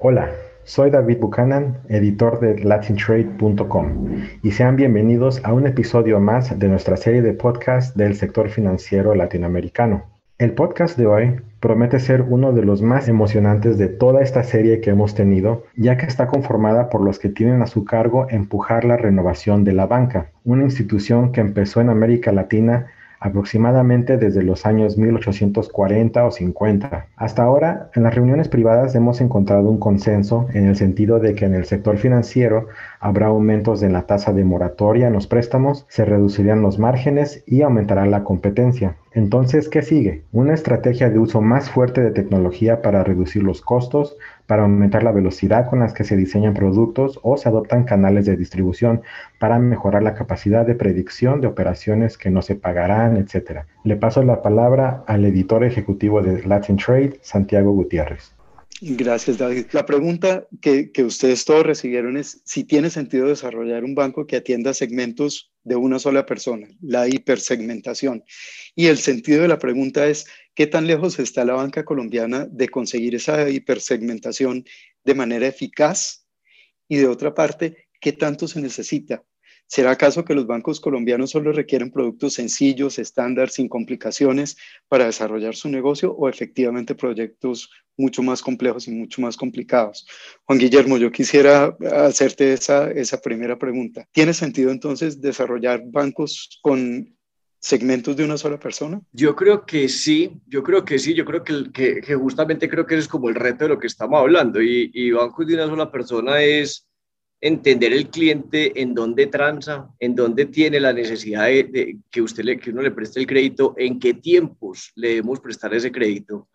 Hola, soy David Buchanan, editor de latintrade.com, y sean bienvenidos a un episodio más de nuestra serie de podcast del sector financiero latinoamericano. El podcast de hoy promete ser uno de los más emocionantes de toda esta serie que hemos tenido, ya que está conformada por los que tienen a su cargo empujar la renovación de la banca, una institución que empezó en América Latina aproximadamente desde los años 1840 o 50. Hasta ahora, en las reuniones privadas hemos encontrado un consenso en el sentido de que en el sector financiero habrá aumentos en la tasa de moratoria en los préstamos, se reducirían los márgenes y aumentará la competencia. Entonces, ¿qué sigue? Una estrategia de uso más fuerte de tecnología para reducir los costos, para aumentar la velocidad con las que se diseñan productos o se adoptan canales de distribución para mejorar la capacidad de predicción de operaciones que no se pagarán, etc. Le paso la palabra al editor ejecutivo de Latin Trade, Santiago Gutiérrez. Gracias, David. La pregunta que, que, ustedes todos recibieron es si tiene sentido desarrollar un banco que atienda segmentos de una sola persona, la hipersegmentación. Y el sentido de la pregunta es, ¿qué tan lejos está la banca colombiana de conseguir esa hipersegmentación de manera eficaz? Y de otra parte, ¿qué tanto se necesita? ¿Será acaso que los bancos colombianos solo requieren productos sencillos, estándar, sin complicaciones para desarrollar su negocio o efectivamente proyectos mucho más complejos y mucho más complicados? Juan Guillermo, yo quisiera hacerte esa, esa primera pregunta. ¿Tiene sentido entonces desarrollar bancos con segmentos de una sola persona? Yo creo que sí, yo creo que sí, yo creo que, justamente creo que ese es como el reto de lo que estamos hablando y, y bancos de una sola persona es entender el cliente en dónde transa, en dónde tiene la necesidad de, que, usted le, que uno le preste el crédito, en qué tiempos le debemos prestar ese crédito.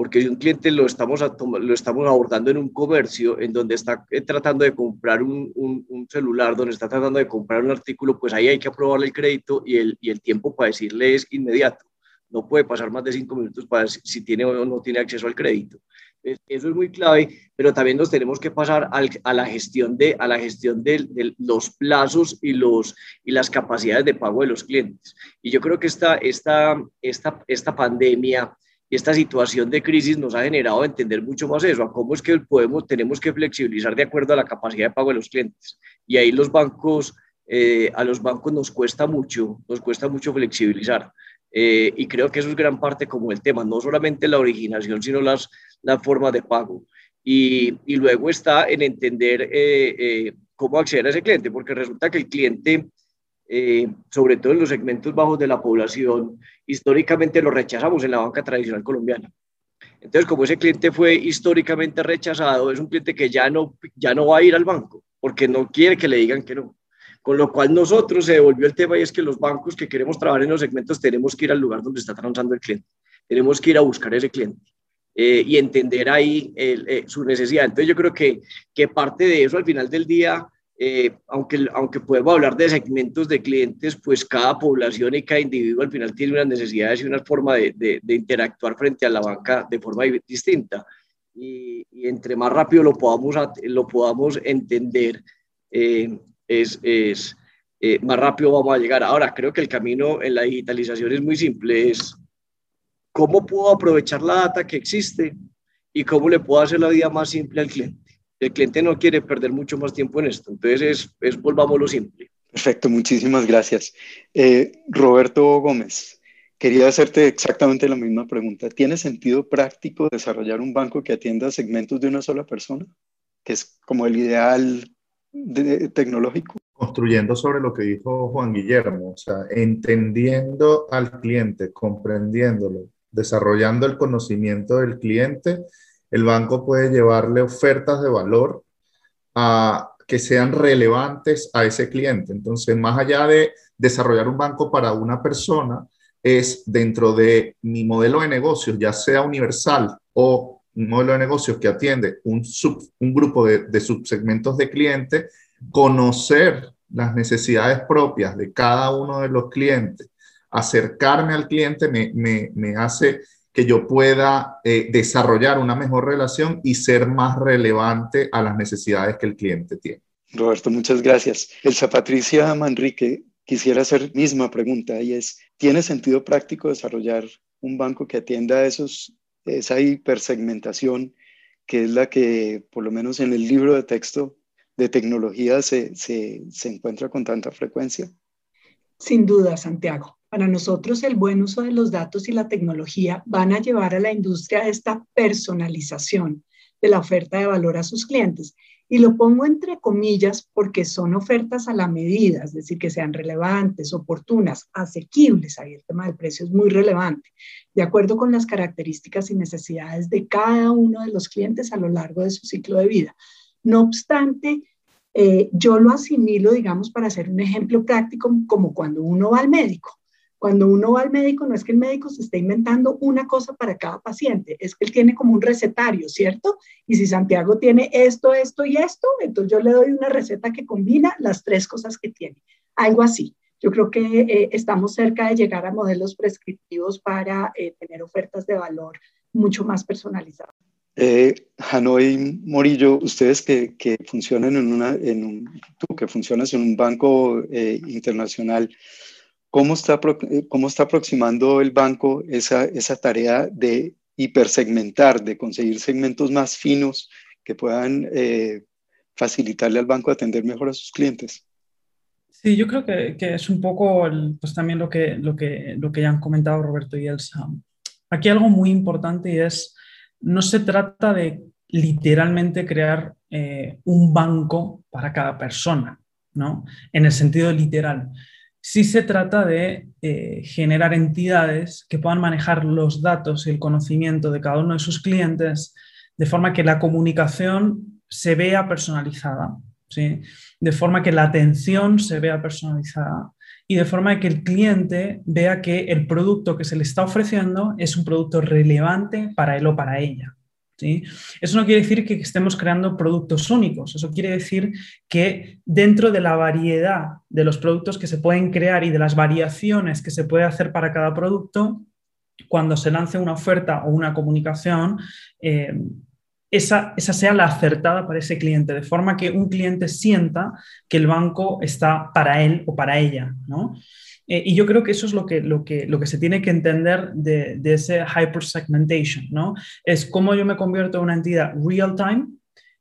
Porque un cliente lo estamos, lo estamos abordando en un comercio en donde está eh, tratando de comprar un, un, celular, donde está tratando de comprar un artículo, pues ahí hay que aprobarle el crédito y el, y el tiempo para decirle es inmediato. No puede pasar más de cinco minutos para si tiene o no tiene acceso al crédito. Eso es muy clave, pero también nos tenemos que pasar a la gestión de, a la gestión de, los plazos y, los, y las capacidades de pago de los clientes. Y yo creo que esta, esta, esta, esta pandemia esta situación de crisis nos ha generado entender mucho más eso, a cómo es que podemos, tenemos que flexibilizar de acuerdo a la capacidad de pago de los clientes. Y ahí los bancos, eh, a los bancos nos cuesta mucho, nos cuesta mucho flexibilizar. Eh, y creo que eso es gran parte como el tema, no solamente la originación, sino las, las formas de pago. Y, y luego está en entender eh, cómo acceder a ese cliente, porque resulta que el cliente, sobre todo en los segmentos bajos de la población, históricamente lo rechazamos en la banca tradicional colombiana. Entonces, como ese cliente fue históricamente rechazado, es un cliente que ya no, ya no va a ir al banco, porque no quiere que le digan que no. Con lo cual nosotros se devolvió el tema y es que los bancos que queremos trabajar en los segmentos tenemos que ir al lugar donde está transando el cliente. Tenemos que ir a buscar ese cliente. Eh, y entender ahí eh, su necesidad. Entonces yo creo que, que parte de eso al final del día, eh, aunque, aunque podemos hablar de segmentos de clientes, pues cada población y cada individuo al final tiene unas necesidades y una forma de, de, interactuar frente a la banca de forma distinta. Y, y entre más rápido lo podamos, lo podamos entender, es, es eh, más rápido vamos a llegar. Ahora, creo que el camino en la digitalización es muy simple, es cómo puedo aprovechar la data que existe y cómo le puedo hacer la vida más simple al cliente. El cliente no quiere perder mucho más tiempo en esto, entonces es, es volvámoslo simple. Perfecto, muchísimas gracias. Eh, Roberto Gómez, quería hacerte exactamente la misma pregunta. ¿Tiene sentido práctico desarrollar un banco que atienda segmentos de una sola persona? Que es como el ideal tecnológico. Construyendo sobre lo que dijo Juan Guillermo, o sea, entendiendo al cliente, comprendiéndolo, desarrollando el conocimiento del cliente, el banco puede llevarle ofertas de valor a, que sean relevantes a ese cliente. Entonces, más allá de desarrollar un banco para una persona, es dentro de mi modelo de negocios, ya sea universal o un modelo de negocios que atiende un, grupo de, de subsegmentos de clientes, conocer las necesidades propias de cada uno de los clientes, acercarme al cliente me, me, me hace que yo pueda eh, desarrollar una mejor relación y ser más relevante a las necesidades que el cliente tiene. Roberto, muchas gracias. Elsa Patricia Manrique, quisiera hacer misma pregunta y es, ¿tiene sentido práctico desarrollar un banco que atienda esos esa hipersegmentación que es la que, por lo menos en el libro de texto de tecnología, se, se, se encuentra con tanta frecuencia? Sin duda, Santiago. Para nosotros el buen uso de los datos y la tecnología van a llevar a la industria a esta personalización de la oferta de valor a sus clientes. Y lo pongo entre comillas porque son ofertas a la medida, es decir, que sean relevantes, oportunas, asequibles. Ahí el tema del precio es muy relevante, de acuerdo con las características y necesidades de cada uno de los clientes a lo largo de su ciclo de vida. No obstante, eh, yo lo asimilo, digamos, para hacer un ejemplo práctico, como cuando uno va al médico. Cuando uno va al médico, no es que el médico se esté inventando una cosa para cada paciente, es que él tiene como un recetario, ¿cierto? Y si Santiago tiene esto, esto y esto, entonces yo le doy una receta que combina las tres cosas que tiene. Algo así. Yo creo que eh, estamos cerca de llegar a modelos prescriptivos para eh, tener ofertas de valor mucho más personalizadas. Eh, Hanoi Morillo, ustedes que, que funcionan en una, en un, tú que funcionas en un banco eh, internacional, ¿Cómo está, eh, cómo está aproximando el banco esa, esa tarea de hipersegmentar, de conseguir segmentos más finos que puedan eh, facilitarle al banco atender mejor a sus clientes? Sí, yo creo que, que es un poco pues también lo que, lo, que, lo que ya han comentado Roberto y Elsa. Aquí algo muy importante es, no se trata de literalmente crear eh, un banco para cada persona, ¿no? En el sentido literal sí se trata de eh, generar entidades que puedan manejar los datos y el conocimiento de cada uno de sus clientes de forma que la comunicación se vea personalizada, ¿sí? de forma que la atención se vea personalizada y de forma que el cliente vea que el producto que se le está ofreciendo es un producto relevante para él o para ella. Eso no quiere decir que estemos creando productos únicos, eso quiere decir que dentro de la variedad de los productos que se pueden crear y de las variaciones que se puede hacer para cada producto, cuando se lance una oferta o una comunicación, eh, esa, esa, sea la acertada para ese cliente, de forma que un cliente sienta que el banco está para él o para ella. ¿no? Eh, y yo creo que eso es lo que, lo que, lo que se tiene que entender de, de ese hypersegmentation, ¿no? Es cómo yo me convierto en una entidad real time,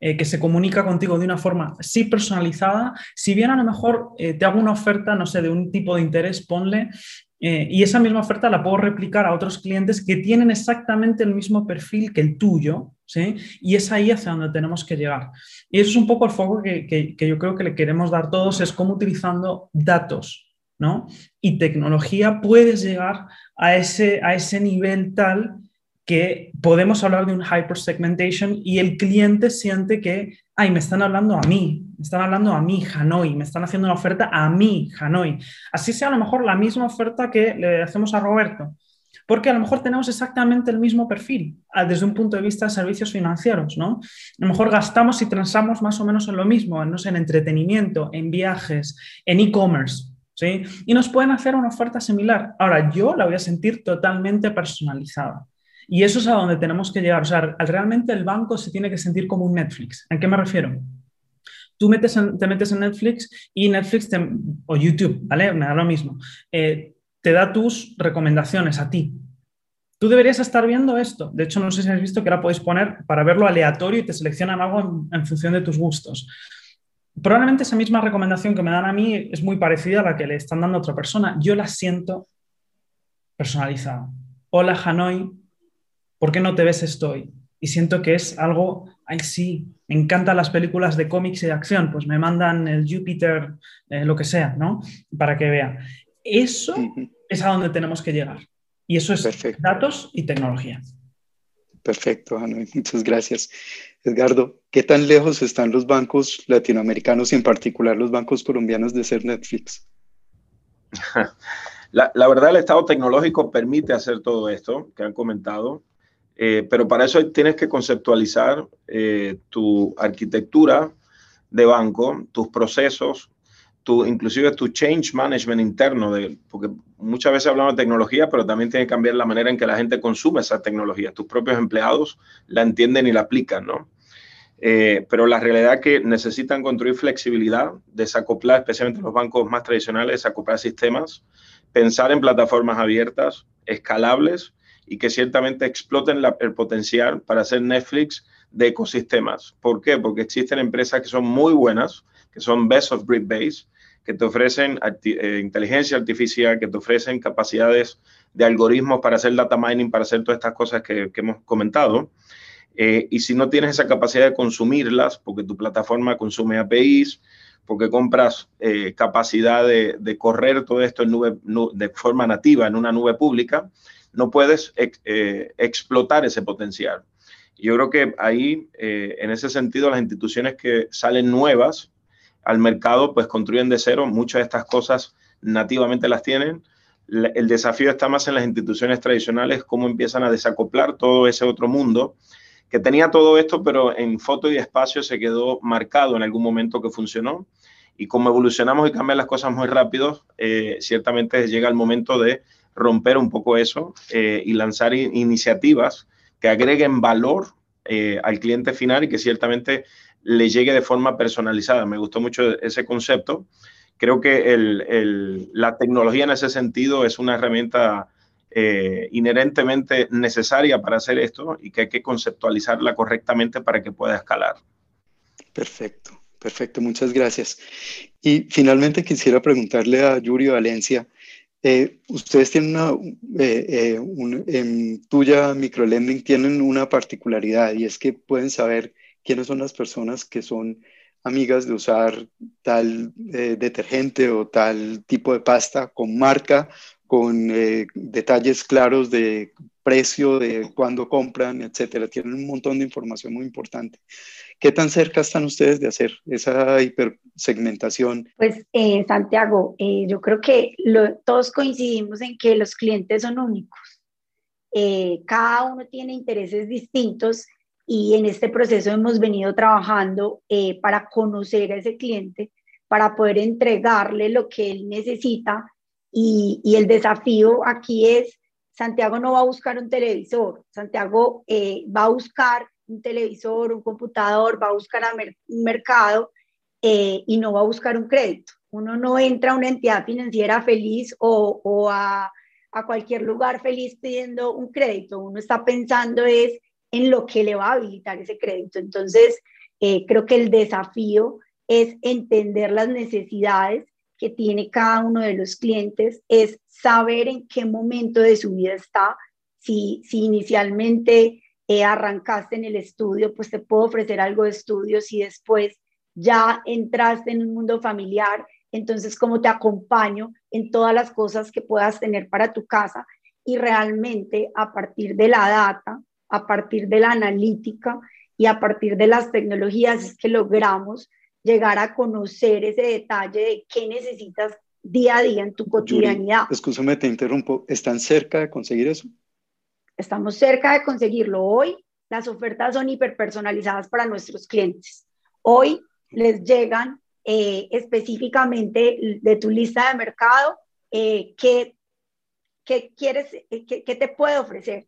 eh, que se comunica contigo de una forma sí personalizada. Si bien a lo mejor eh, te hago una oferta, no sé, de un tipo de interés, ponle, y esa misma oferta la puedo replicar a otros clientes que tienen exactamente el mismo perfil que el tuyo, ¿sí? Y es ahí hacia donde tenemos que llegar. Y eso es un poco el foco que, que, que yo creo que le queremos dar todos, es cómo utilizando datos ¿no? Y tecnología puedes llegar a ese, a ese nivel tal que podemos hablar de un hypersegmentation y el cliente siente que, ay, me están hablando a mí, me están hablando a mí, Hanoi, me están haciendo una oferta a mí, Hanoi. Así sea a lo mejor la misma oferta que le hacemos a Roberto, porque a lo mejor tenemos exactamente el mismo perfil desde un punto de vista de servicios financieros, ¿no? A lo mejor gastamos y transamos más o menos en lo mismo, no sé, en entretenimiento, en viajes, en e-commerce, ¿sí? Y nos pueden hacer una oferta similar. Ahora, yo la voy a sentir totalmente personalizada. Y eso es a donde tenemos que llegar. O sea, realmente el banco se tiene que sentir como un Netflix. ¿A qué me refiero? Tú metes te metes en Netflix y Netflix o YouTube, ¿vale? Me da lo mismo. Eh, te da tus recomendaciones a ti. Tú deberías estar viendo esto. De hecho, no sé si has visto que ahora podéis poner para verlo aleatorio y te seleccionan algo en función de tus gustos probablemente esa misma recomendación que me dan a mí es muy parecida a la que le están dando a otra persona. Yo la siento personalizada. Hola Hanoi, ¿por qué no te ves estoy? Y siento que es algo, ay sí, me encantan las películas de cómics y de acción, pues me mandan el Júpiter, eh, lo que sea, ¿no? Para que vea. Eso es a donde tenemos que llegar. Y eso es datos y tecnología. Perfecto, Hanoi, muchas gracias. Edgardo, ¿qué tan lejos están los bancos latinoamericanos y en particular los bancos colombianos de ser Netflix? La, verdad, el estado tecnológico permite hacer todo esto que han comentado, eh, pero para eso tienes que conceptualizar eh, tu arquitectura de banco, tus procesos, tu, inclusive tu change management interno, porque muchas veces hablamos de tecnología, pero también tiene que cambiar la manera en que la gente consume esa tecnología. Tus propios empleados la entienden y la aplican, ¿no? Eh, pero la realidad es que necesitan construir flexibilidad, desacoplar, especialmente los bancos más tradicionales, desacoplar sistemas, pensar en plataformas abiertas, escalables y que ciertamente exploten el potencial para hacer Netflix de ecosistemas. ¿Por qué? Porque existen empresas que son muy buenas, que son best of breed base, que te ofrecen eh, inteligencia artificial, que te ofrecen capacidades de algoritmos para hacer data mining, para hacer todas estas cosas que, hemos comentado. Eh, y si no tienes esa capacidad de consumirlas, porque tu plataforma consume APIs, porque compras eh, capacidad de, correr todo esto en nube, de forma nativa en una nube pública, no puedes explotar ese potencial. Yo creo que ahí, en ese sentido, las instituciones que salen nuevas, al mercado, pues construyen de cero. Muchas de estas cosas nativamente las tienen. El desafío está más en las instituciones tradicionales, cómo empiezan a desacoplar todo ese otro mundo que tenía todo esto, pero en foto y espacio se quedó marcado en algún momento que funcionó. Y como evolucionamos y cambian las cosas muy rápido, eh, ciertamente llega el momento de romper un poco eso eh, y lanzar iniciativas que agreguen valor eh, al cliente final y que ciertamente le llegue de forma personalizada. Me gustó mucho ese concepto. Creo que la tecnología en ese sentido es una herramienta eh, inherentemente necesaria para hacer esto y que hay que conceptualizarla correctamente para que pueda escalar. Perfecto, perfecto, muchas gracias. Y finalmente quisiera preguntarle a Yuri Valencia, eh, ustedes tienen una, eh, en tuya microlending tienen una particularidad y es que pueden saber quiénes son las personas que son amigas de usar tal eh, detergente o tal tipo de pasta con marca, con eh, detalles claros de precio, de cuándo compran, etcétera. Tienen un montón de información muy importante. ¿Qué tan cerca están ustedes de hacer esa hipersegmentación? Pues, eh, Santiago, yo creo que todos coincidimos en que los clientes son únicos. cada uno tiene intereses distintos y en este proceso hemos venido trabajando eh, para conocer a ese cliente, para poder entregarle lo que él necesita y, el desafío aquí es, Santiago no va a buscar un televisor, Santiago eh, va a buscar un televisor, un computador, va a buscar un mercado eh, y no va a buscar un crédito. Uno no entra a una entidad financiera feliz o, a, a cualquier lugar feliz pidiendo un crédito. Uno está pensando es en lo que le va a habilitar ese crédito. Entonces, eh, creo que el desafío es entender las necesidades que tiene cada uno de los clientes, es saber en qué momento de su vida está. Si, si inicialmente eh, arrancaste en el estudio, pues te puedo ofrecer algo de estudio. Si después ya entraste en un mundo familiar, entonces cómo te acompaño en todas las cosas que puedas tener para tu casa y realmente a partir de la data a partir de la analítica y a partir de las tecnologías es que logramos llegar a conocer ese detalle de qué necesitas día a día en tu cotidianidad. Escúchame, te interrumpo. ¿Están cerca de conseguir eso? Estamos cerca de conseguirlo. Hoy las ofertas son hiperpersonalizadas para nuestros clientes. Hoy les llegan eh, específicamente de tu lista de mercado eh, qué, quieres, eh, qué, qué te puede ofrecer